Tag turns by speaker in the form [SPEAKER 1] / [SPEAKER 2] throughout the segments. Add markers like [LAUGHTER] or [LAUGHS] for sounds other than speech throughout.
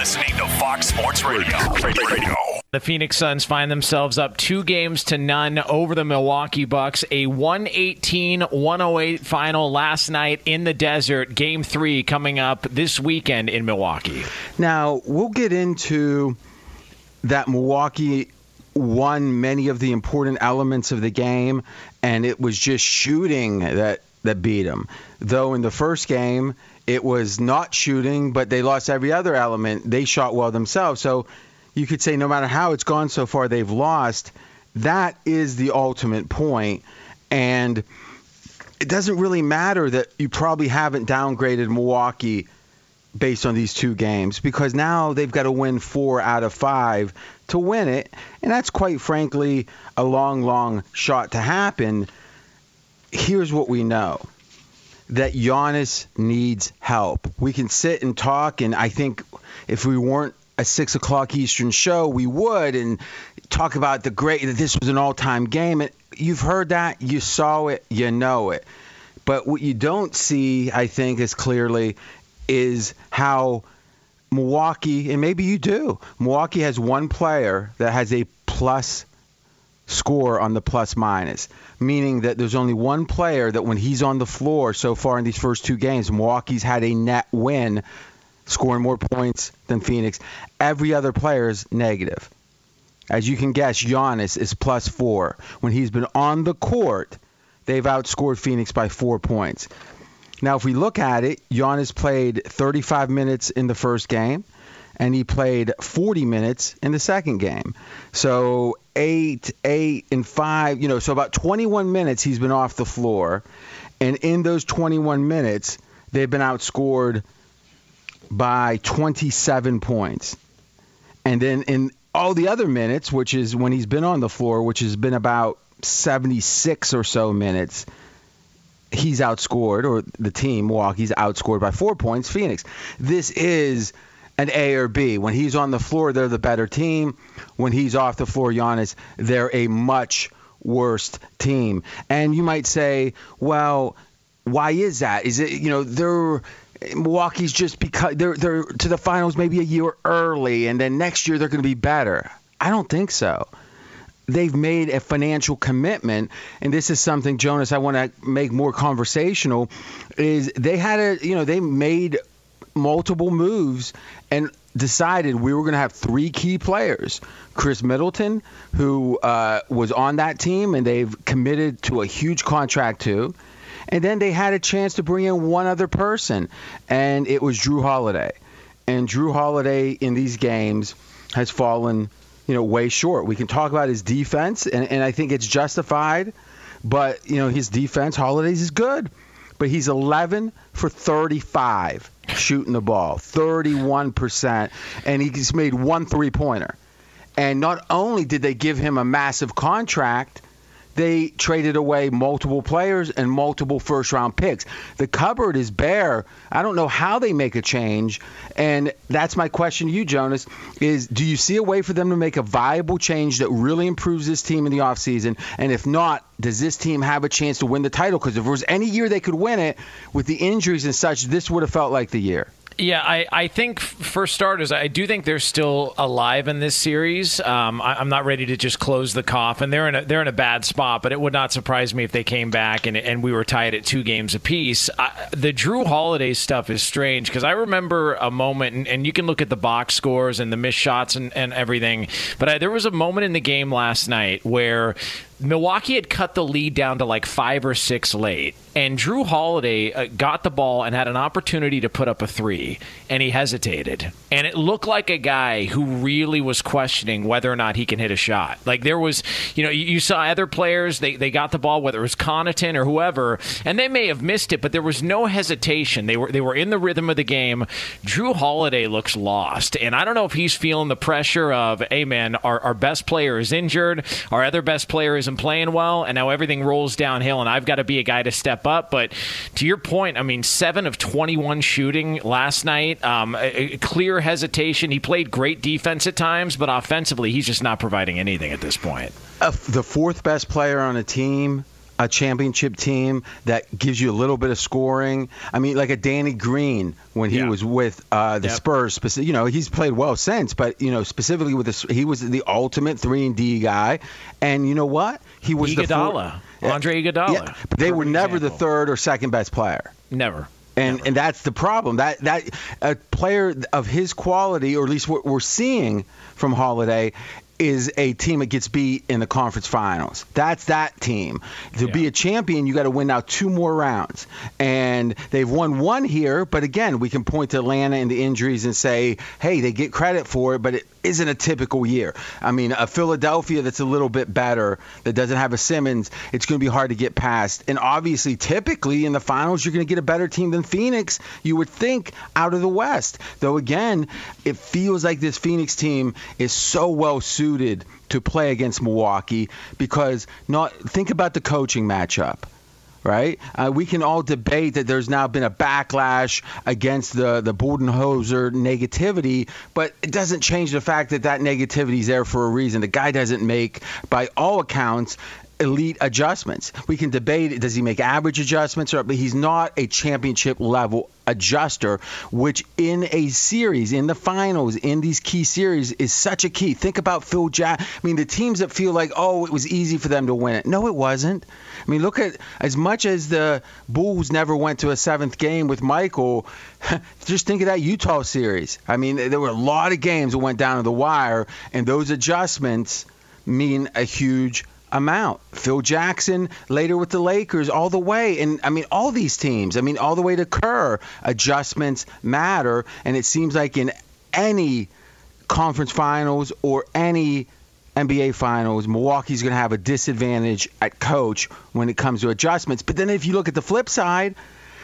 [SPEAKER 1] You're listening to Fox Sports Radio. Radio.
[SPEAKER 2] The Phoenix Suns find themselves up two games to none over the Milwaukee Bucks. A 118 108 final last night in the desert. Game three coming up this weekend in Milwaukee.
[SPEAKER 3] Now, we'll get into that Milwaukee won many of the important elements of the game, and it was just shooting that, that beat them. Though in the first game, it was not shooting, but they lost every other element. They shot well themselves. So you could say no matter how it's gone so far, they've lost. That is the ultimate point. And it doesn't really matter that you probably haven't downgraded Milwaukee based on these two games because now they've got to win four out of five to win it. And that's quite frankly a long, long shot to happen. Here's what we know that Giannis needs help. We can sit and talk, and I think if we weren't a six o'clock Eastern show, we would and talk about the great that this was an all-time game. And you've heard that, you saw it, you know it. But what you don't see, I think, as clearly is how Milwaukee, and maybe you do, Milwaukee has one player that has a plus score on the plus minus, meaning that there's only one player that when he's on the floor so far in these first two games, Milwaukee's had a net win, scoring more points than Phoenix. Every other player is negative. As you can guess, Giannis is plus four. When he's been on the court, they've outscored Phoenix by four points. Now, if we look at it, Giannis played 35 minutes in the first game and he played 40 minutes in the second game. So eight, eight, and five, you know, so about 21 minutes he's been off the floor. And in those 21 minutes, they've been outscored by 27 points. And then in all the other minutes, which is when he's been on the floor, which has been about 76 or so minutes, he's outscored, or the team, Milwaukee's outscored by four points, Phoenix. This is an A or B. When he's on the floor, they're the better team. When he's off the floor, Giannis, they're a much worse team. And you might say, well, why is that? Is it, you know, they're. Milwaukee's just because they're they're to the finals maybe a year early, and then next year they're going to be better. I don't think so. They've made a financial commitment, and this is something Jonas I want to make more conversational. Is they had a you know they made multiple moves and decided we were going to have three key players Khris Middleton, who uh, was on that team and they've committed to a huge contract to. And then they had a chance to bring in one other person, and it was Jrue Holiday. And Jrue Holiday in these games has fallen, you know, way short. We can talk about his defense, and, and I think it's justified. But you know, his defense, Holidays is good, but he's 11 for 35 shooting the ball, 31%, and he's made one three pointer. And not only did they give him a massive contract, they traded away multiple players and multiple first round picks. The cupboard is bare. I don't know how they make a change. And that's my question to you, Jonas, is do you see a way for them to make a viable change that really improves this team in the offseason? And if not, does this team have a chance to win the title? Because if there was any year they could win it with the injuries and such, this would have felt like the year.
[SPEAKER 2] Yeah, I, I think for starters, I do think they're still alive in this series. Um, I, am not ready to just close the coffin. They're in a they're in a bad spot, but it would not surprise me if they came back and and we were tied at two games apiece. I, the Jrue Holiday stuff is strange because I remember a moment, and, and, you can look at the box scores and the missed shots and, and everything, but I, there was a moment in the game last night where Milwaukee had cut the lead down to like five or six late, and Jrue Holiday uh, got the ball and had an opportunity to put up a three, and he hesitated. And it looked like a guy who really was questioning whether or not he can hit a shot. Like there was, you know, you, you saw other players, they, they got the ball, whether it was Connaughton or whoever, and they may have missed it, but there was no hesitation. They were they were in the rhythm of the game. Jrue Holiday looks lost, and I don't know if he's feeling the pressure of, hey man, our, our best player is injured, our other best player is isn't playing well, and now everything rolls downhill, and I've got to be a guy to step up. But to your point, I mean, seven of 21 shooting last night, um, a, a clear hesitation. He played great defense at times, but offensively, he's just not providing anything at this point.
[SPEAKER 3] Uh, the fourth best player on a team a championship team that gives you a little bit of scoring. I mean, like a Danny Green when he yeah. was with uh, the yep. Spurs. You know, he's played well since, but you know, specifically with this, he was the ultimate three and D guy. And you know what? He was
[SPEAKER 2] Iguodala, the four, Andre Iguodala. Yeah,
[SPEAKER 3] but they were never example. the third or second best player.
[SPEAKER 2] Never.
[SPEAKER 3] And
[SPEAKER 2] Never.
[SPEAKER 3] and that's the problem. That that a player of his quality, or at least what we're seeing from Holiday, is a team that gets beat in the conference finals. That's that team. To yeah. be a champion, you got to win now two more rounds. And they've won one here, but again, we can point to Atlanta and the injuries and say, hey, they get credit for it, but it isn't a typical year. I mean, a Philadelphia that's a little bit better, that doesn't have a Simmons, it's going to be hard to get past. And obviously, typically in the finals, you're going to get a better team than Phoenix, you would think, out of the West. Though, again, it feels like this Phoenix team is so well suited to play against Milwaukee because not think about the coaching matchup right? Uh, we can all debate that there's now been a backlash against the the Budenholzer negativity, but it doesn't change the fact that that negativity is there for a reason. The guy doesn't make, by all accounts, elite adjustments. We can debate does he make average adjustments or but he's not a championship level adjuster, which in a series, in the finals, in these key series is such a key. Think about Phil Jack. I mean, the teams that feel like, oh, it was easy for them to win it. No, it wasn't. I mean, look at as much as the Bulls never went to a seventh game with Michael. [LAUGHS] Just think of that Utah series. I mean, there were a lot of games that went down to the wire, and those adjustments mean a huge amount. Phil Jackson later with the Lakers, all the way. And I mean, all these teams, I mean, all the way to Kerr, adjustments matter. And it seems like in any conference finals or any NBA finals, Milwaukee's going to have a disadvantage at coach when it comes to adjustments. But then if you look at the flip side,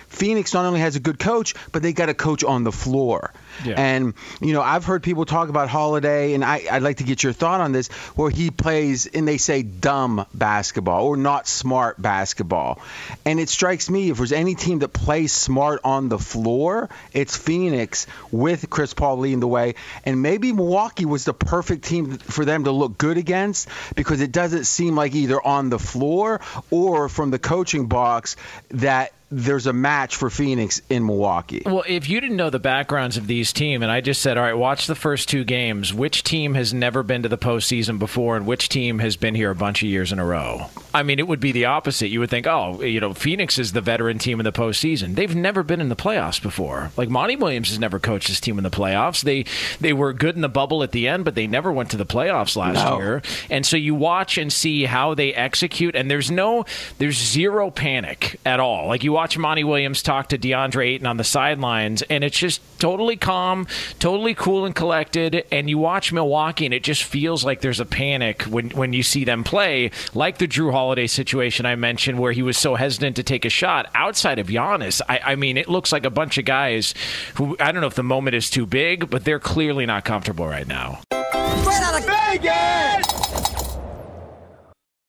[SPEAKER 3] Phoenix not only has a good coach, but they got a coach on the floor. Yeah. And, you know, I've heard people talk about Holiday, and I, would like to get your thought on this, where he plays, and they say dumb basketball or not smart basketball. And it strikes me if there's any team that plays smart on the floor, it's Phoenix with Chris Paul leading the way. And maybe Milwaukee was the perfect team for them to look good against because it doesn't seem like either on the floor or from the coaching box that there's a match for Phoenix in Milwaukee.
[SPEAKER 2] Well, if you didn't know the backgrounds of these teams, and I just said, all right, watch the first two games, which team has never been to the postseason before and which team has been here a bunch of years in a row? I mean, it would be the opposite. You would think, oh, you know, Phoenix is the veteran team in the postseason. They've never been in the playoffs before. Like Monty Williams has never coached his team in the playoffs. They they were good in the bubble at the end, but they never went to the playoffs last
[SPEAKER 3] No.
[SPEAKER 2] year. And so you watch and see how they execute, and there's no, there's zero panic at all. Like you watch Monty Williams talk to DeAndre Ayton on the sidelines, and it's just totally calm, totally cool and collected. And you watch Milwaukee, and it just feels like there's a panic when when you see them play, like the Jrue Holiday situation I mentioned, where he was so hesitant to take a shot. Outside of Giannis, I, I mean, it looks like a bunch of guys who I don't know if the moment is too big, but they're clearly not comfortable right now.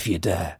[SPEAKER 4] if you dare.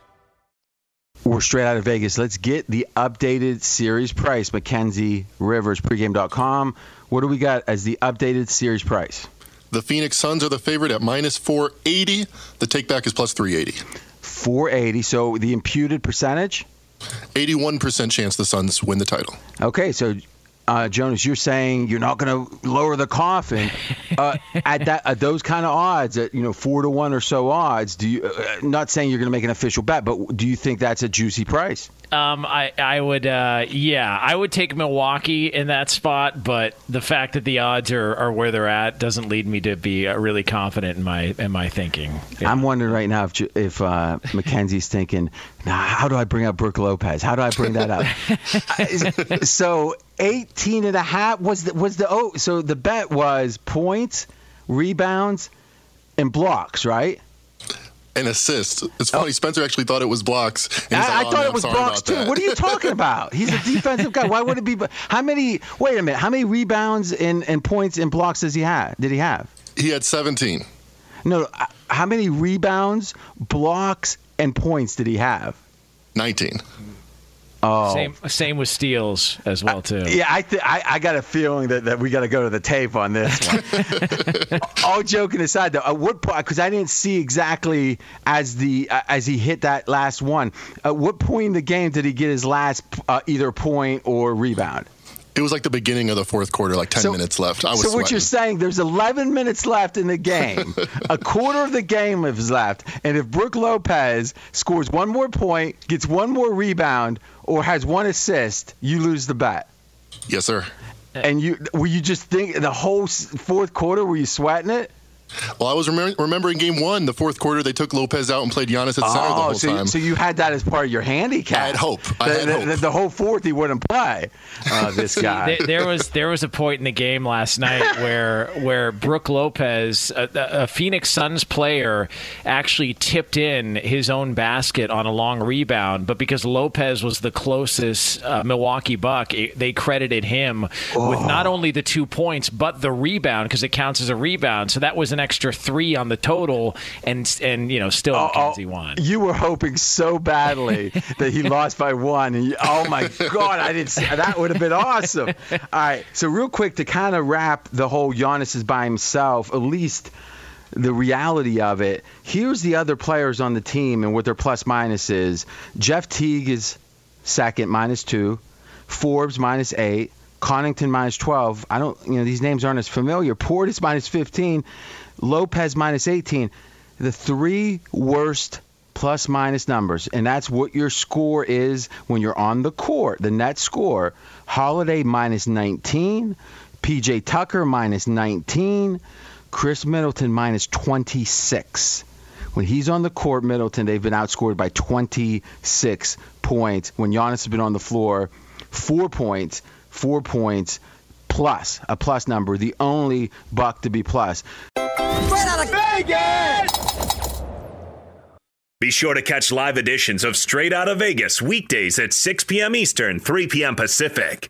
[SPEAKER 3] We're straight out of Vegas. Let's get the updated series price. Mackenzie Rivers, pregame.com. What do we got as the updated series price?
[SPEAKER 5] The Phoenix Suns are the favorite at minus 480. The takeback is plus 380.
[SPEAKER 3] 480. So the imputed percentage?
[SPEAKER 5] 81% chance the Suns win the title.
[SPEAKER 3] Okay, so uh, Jonas, you're saying you're not going to lower the coffin [LAUGHS] uh, at that at those kind of odds, at you know four to one or so odds. Do you? Uh, not saying you're going to make an official bet, but do you think that's a juicy price?
[SPEAKER 2] Um, I I would uh, yeah I would take Milwaukee in that spot, but the fact that the odds are, are where they're at doesn't lead me to be uh, really confident in my in my thinking.
[SPEAKER 3] I'm wondering right now if if uh, Mackenzie's thinking, nah, how do I bring up Brook Lopez? How do I bring that up? [LAUGHS] so 18 and a half was the was the oh so the bet was points, rebounds, and blocks, right?
[SPEAKER 5] An assist. It's funny. Spencer actually thought it was blocks.
[SPEAKER 3] Oh. I,
[SPEAKER 5] like,
[SPEAKER 3] I
[SPEAKER 5] "Oh,
[SPEAKER 3] thought
[SPEAKER 5] man,
[SPEAKER 3] it was blocks too.
[SPEAKER 5] that."
[SPEAKER 3] What are you talking about? He's a [LAUGHS] defensive guy. Why would it be? How many? Wait a minute. How many rebounds and, and points and blocks does he have? Did he have?
[SPEAKER 5] He had 17.
[SPEAKER 3] No. uh, How many rebounds, blocks, and points did he have?
[SPEAKER 5] 19.
[SPEAKER 3] Oh,
[SPEAKER 2] Same same with steals as well too.
[SPEAKER 3] Yeah, I, th- I I got a feeling that, that we got to go to the tape on this one. [LAUGHS] All joking aside, though, at what point? Because I didn't see exactly as the uh, as he hit that last one. At what point in the game did he get his last uh, either point or rebound?
[SPEAKER 5] It was like the beginning of the fourth quarter, like 10 minutes left. I was
[SPEAKER 3] so what
[SPEAKER 5] sweating.
[SPEAKER 3] you're saying? There's 11 minutes left in the game. [LAUGHS] a quarter of the game is left, and if Brook Lopez scores one more point, gets one more rebound, or has one assist, you lose the bet.
[SPEAKER 5] Yes, sir.
[SPEAKER 3] And you were you just think the whole fourth quarter were you sweating it?
[SPEAKER 5] Well, I was remem- remembering game one, the fourth quarter, they took Lopez out and played Giannis at center the
[SPEAKER 3] Oh,
[SPEAKER 5] whole
[SPEAKER 3] so,
[SPEAKER 5] time.
[SPEAKER 3] so you had that as part of your handicap.
[SPEAKER 5] I had hope. I
[SPEAKER 3] The,
[SPEAKER 5] had
[SPEAKER 3] the-
[SPEAKER 5] hope.
[SPEAKER 3] the- the whole fourth he wouldn't play. Uh, [LAUGHS] this guy.
[SPEAKER 2] There, there was there was a point in the game last night [LAUGHS] where where Brook Lopez, a, a Phoenix Suns player, actually tipped in his own basket on a long rebound, but because Lopez was the closest uh, Milwaukee Buck, it, they credited him with not only the two points but the rebound because it counts as a rebound. So that was an extra three on the total, and and you know still Mackenzie won.
[SPEAKER 3] You were hoping so badly [LAUGHS] that he lost by one. And you, oh my God, I didn't. See, that would have been awesome. [LAUGHS] All right, so real quick to kind of wrap the whole Giannis is by himself, at least the reality of it. Here's the other players on the team and what their plus minus is. Jeff Teague is second, minus two. Forbes minus eight. Connaughton minus 12. I don't, you know, these names aren't as familiar. Portis minus 15. Lopez minus 18. The three worst plus minus numbers, and that's what your score is when you're on the court, the net score. Holiday minus 19. PJ Tucker minus 19. Khris Middleton minus 26. When he's on the court, Middleton, they've been outscored by 26 points. When Giannis has been on the floor, four points, four points plus, a plus number, the only buck to be plus.
[SPEAKER 6] Straight out of Vegas!
[SPEAKER 1] Be sure to catch live editions of Straight Out of Vegas weekdays at 6 p.m. Eastern, 3 p.m. Pacific.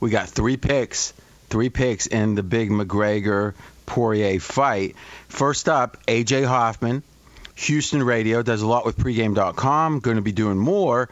[SPEAKER 3] We got three picks, three picks in the big McGregor Poirier fight. First up, AJ Hoffman, Houston radio, does a lot with pregame.com, going to be doing more.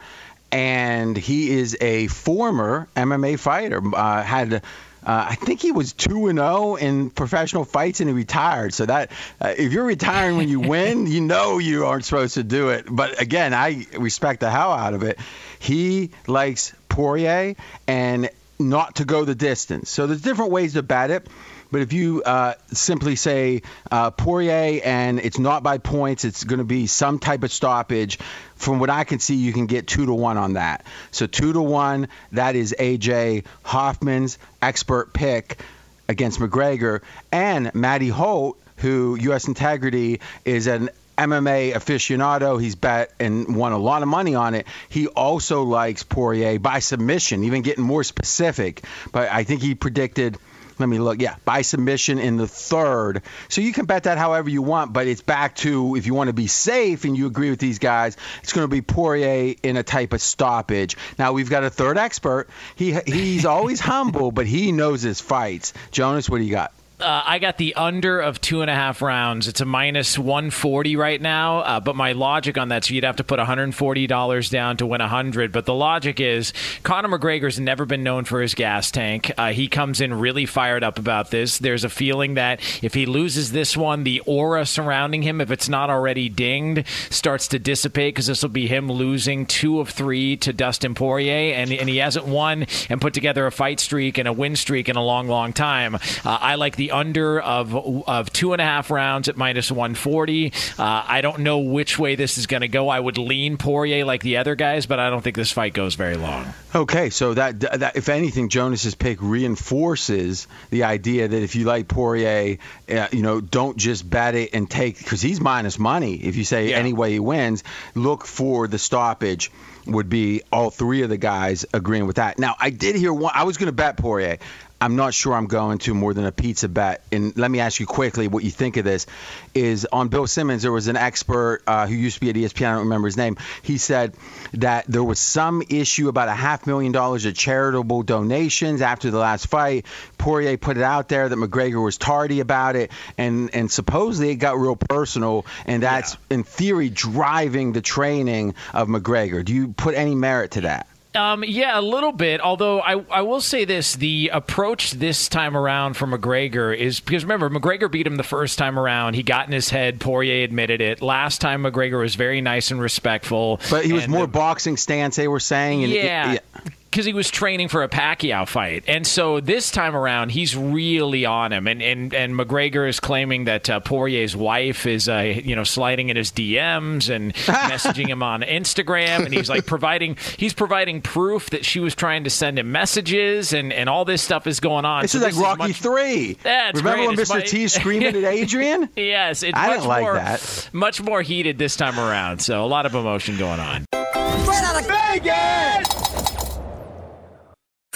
[SPEAKER 3] And he is a former MMA fighter. Uh, had, uh, I think he was two and zero in professional fights, and he retired. So that uh, if you're retiring when you [LAUGHS] win, you know you aren't supposed to do it. But again, I respect the hell out of it. He likes Poirier, and not to go the distance. So there's different ways to bet it. But if you uh, simply say uh, Poirier and it's not by points, it's going to be some type of stoppage. From what I can see, you can get two to one on that. So two to one, that is AJ Hoffman's expert pick against McGregor, and Matty Holt, who U.S. Integrity is an MMA aficionado. He's bet and won a lot of money on it. He also likes Poirier by submission, even getting more specific. But I think he predicted. Let me look. Yeah, by submission in the third. So you can bet that however you want, but it's back to if you want to be safe and you agree with these guys, it's going to be Poirier in a type of stoppage. Now we've got a third expert. He he's always [LAUGHS] humble, but he knows his fights. Jonas, what do you got?
[SPEAKER 2] Uh, I got the under of two and a half rounds. It's a minus 140 right now, uh, but my logic on that, so you'd have to put $140 down to win 100. But the logic is Conor McGregor's never been known for his gas tank. Uh, he comes in really fired up about this. There's a feeling that if he loses this one, the aura surrounding him, if it's not already dinged, starts to dissipate because this will be him losing two of three to Dustin Poirier, and, and he hasn't won and put together a fight streak and a win streak in a long, long time. Uh, I like the under of of two and a half rounds at minus 140. Uh, I don't know which way this is going to go. I would lean Poirier like the other guys, but I don't think this fight goes very long.
[SPEAKER 3] Okay, so that, that if anything, Jonas's pick reinforces the idea that if you like Poirier, uh, you know, don't just bet it and take because he's minus money. If you say yeah. any way he wins, look for the stoppage. Would be all three of the guys agreeing with that. Now, I did hear one. I was going to bet Poirier. I'm not sure I'm going to more than a pizza bet. And let me ask you quickly what you think of this. Is on Bill Simmons, there was an expert uh, who used to be at ESPN, I don't remember his name. He said that there was some issue about a half million dollars of charitable donations after the last fight. Poirier put it out there that McGregor was tardy about it, and, and supposedly it got real personal, and that's, yeah. in theory, driving the training of McGregor. Do you put any merit to that?
[SPEAKER 2] Um, yeah, a little bit. Although I, I will say this: the approach this time around for McGregor is because remember McGregor beat him the first time around. He got in his head. Poirier admitted it. Last time McGregor was very nice and respectful.
[SPEAKER 3] But he was more the, boxing stance. They were saying.
[SPEAKER 2] And yeah. It, it, because he was training for a Pacquiao fight, and so this time around he's really on him. And and, and McGregor is claiming that uh, Poirier's wife is uh, you know sliding in his DMs and [LAUGHS] messaging him on Instagram, and he's like providing he's providing proof that she was trying to send him messages, and, and all this stuff is going on.
[SPEAKER 3] This so is like this Rocky much, Three.
[SPEAKER 2] Yeah,
[SPEAKER 3] Remember
[SPEAKER 2] great.
[SPEAKER 3] when
[SPEAKER 2] it's
[SPEAKER 3] Mr. My, T screaming at [LAUGHS] Adrian?
[SPEAKER 2] yes, it's
[SPEAKER 3] I
[SPEAKER 2] much
[SPEAKER 3] didn't like
[SPEAKER 2] more,
[SPEAKER 3] that.
[SPEAKER 2] Much more heated this time around. So a lot of emotion going on.
[SPEAKER 6] Straight out of Vegas.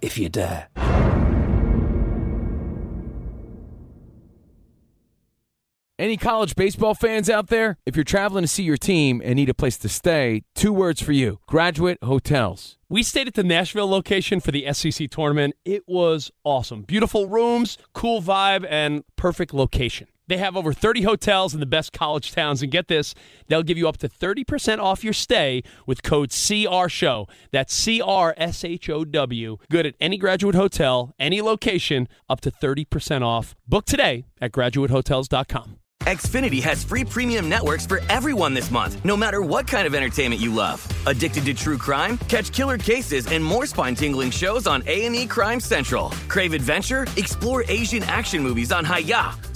[SPEAKER 4] if you dare.
[SPEAKER 7] Any college baseball fans out there? If you're traveling to see your team and need a place to stay, two words for you graduate hotels.
[SPEAKER 8] We stayed at the Nashville location for the SEC tournament. It was awesome. Beautiful rooms, cool vibe, and perfect location. They have over 30 hotels in the best college towns. And get this, they'll give you up to 30% off your stay with code CRSHOW. That's C R S H O W. Good at any graduate hotel, any location, up to 30% off. Book today at graduatehotels.com.
[SPEAKER 9] Xfinity has free premium networks for everyone this month, no matter what kind of entertainment you love. Addicted to true crime? Catch killer cases and more spine-tingling shows on A&E Crime Central. Crave adventure? Explore Asian action movies on Hayya.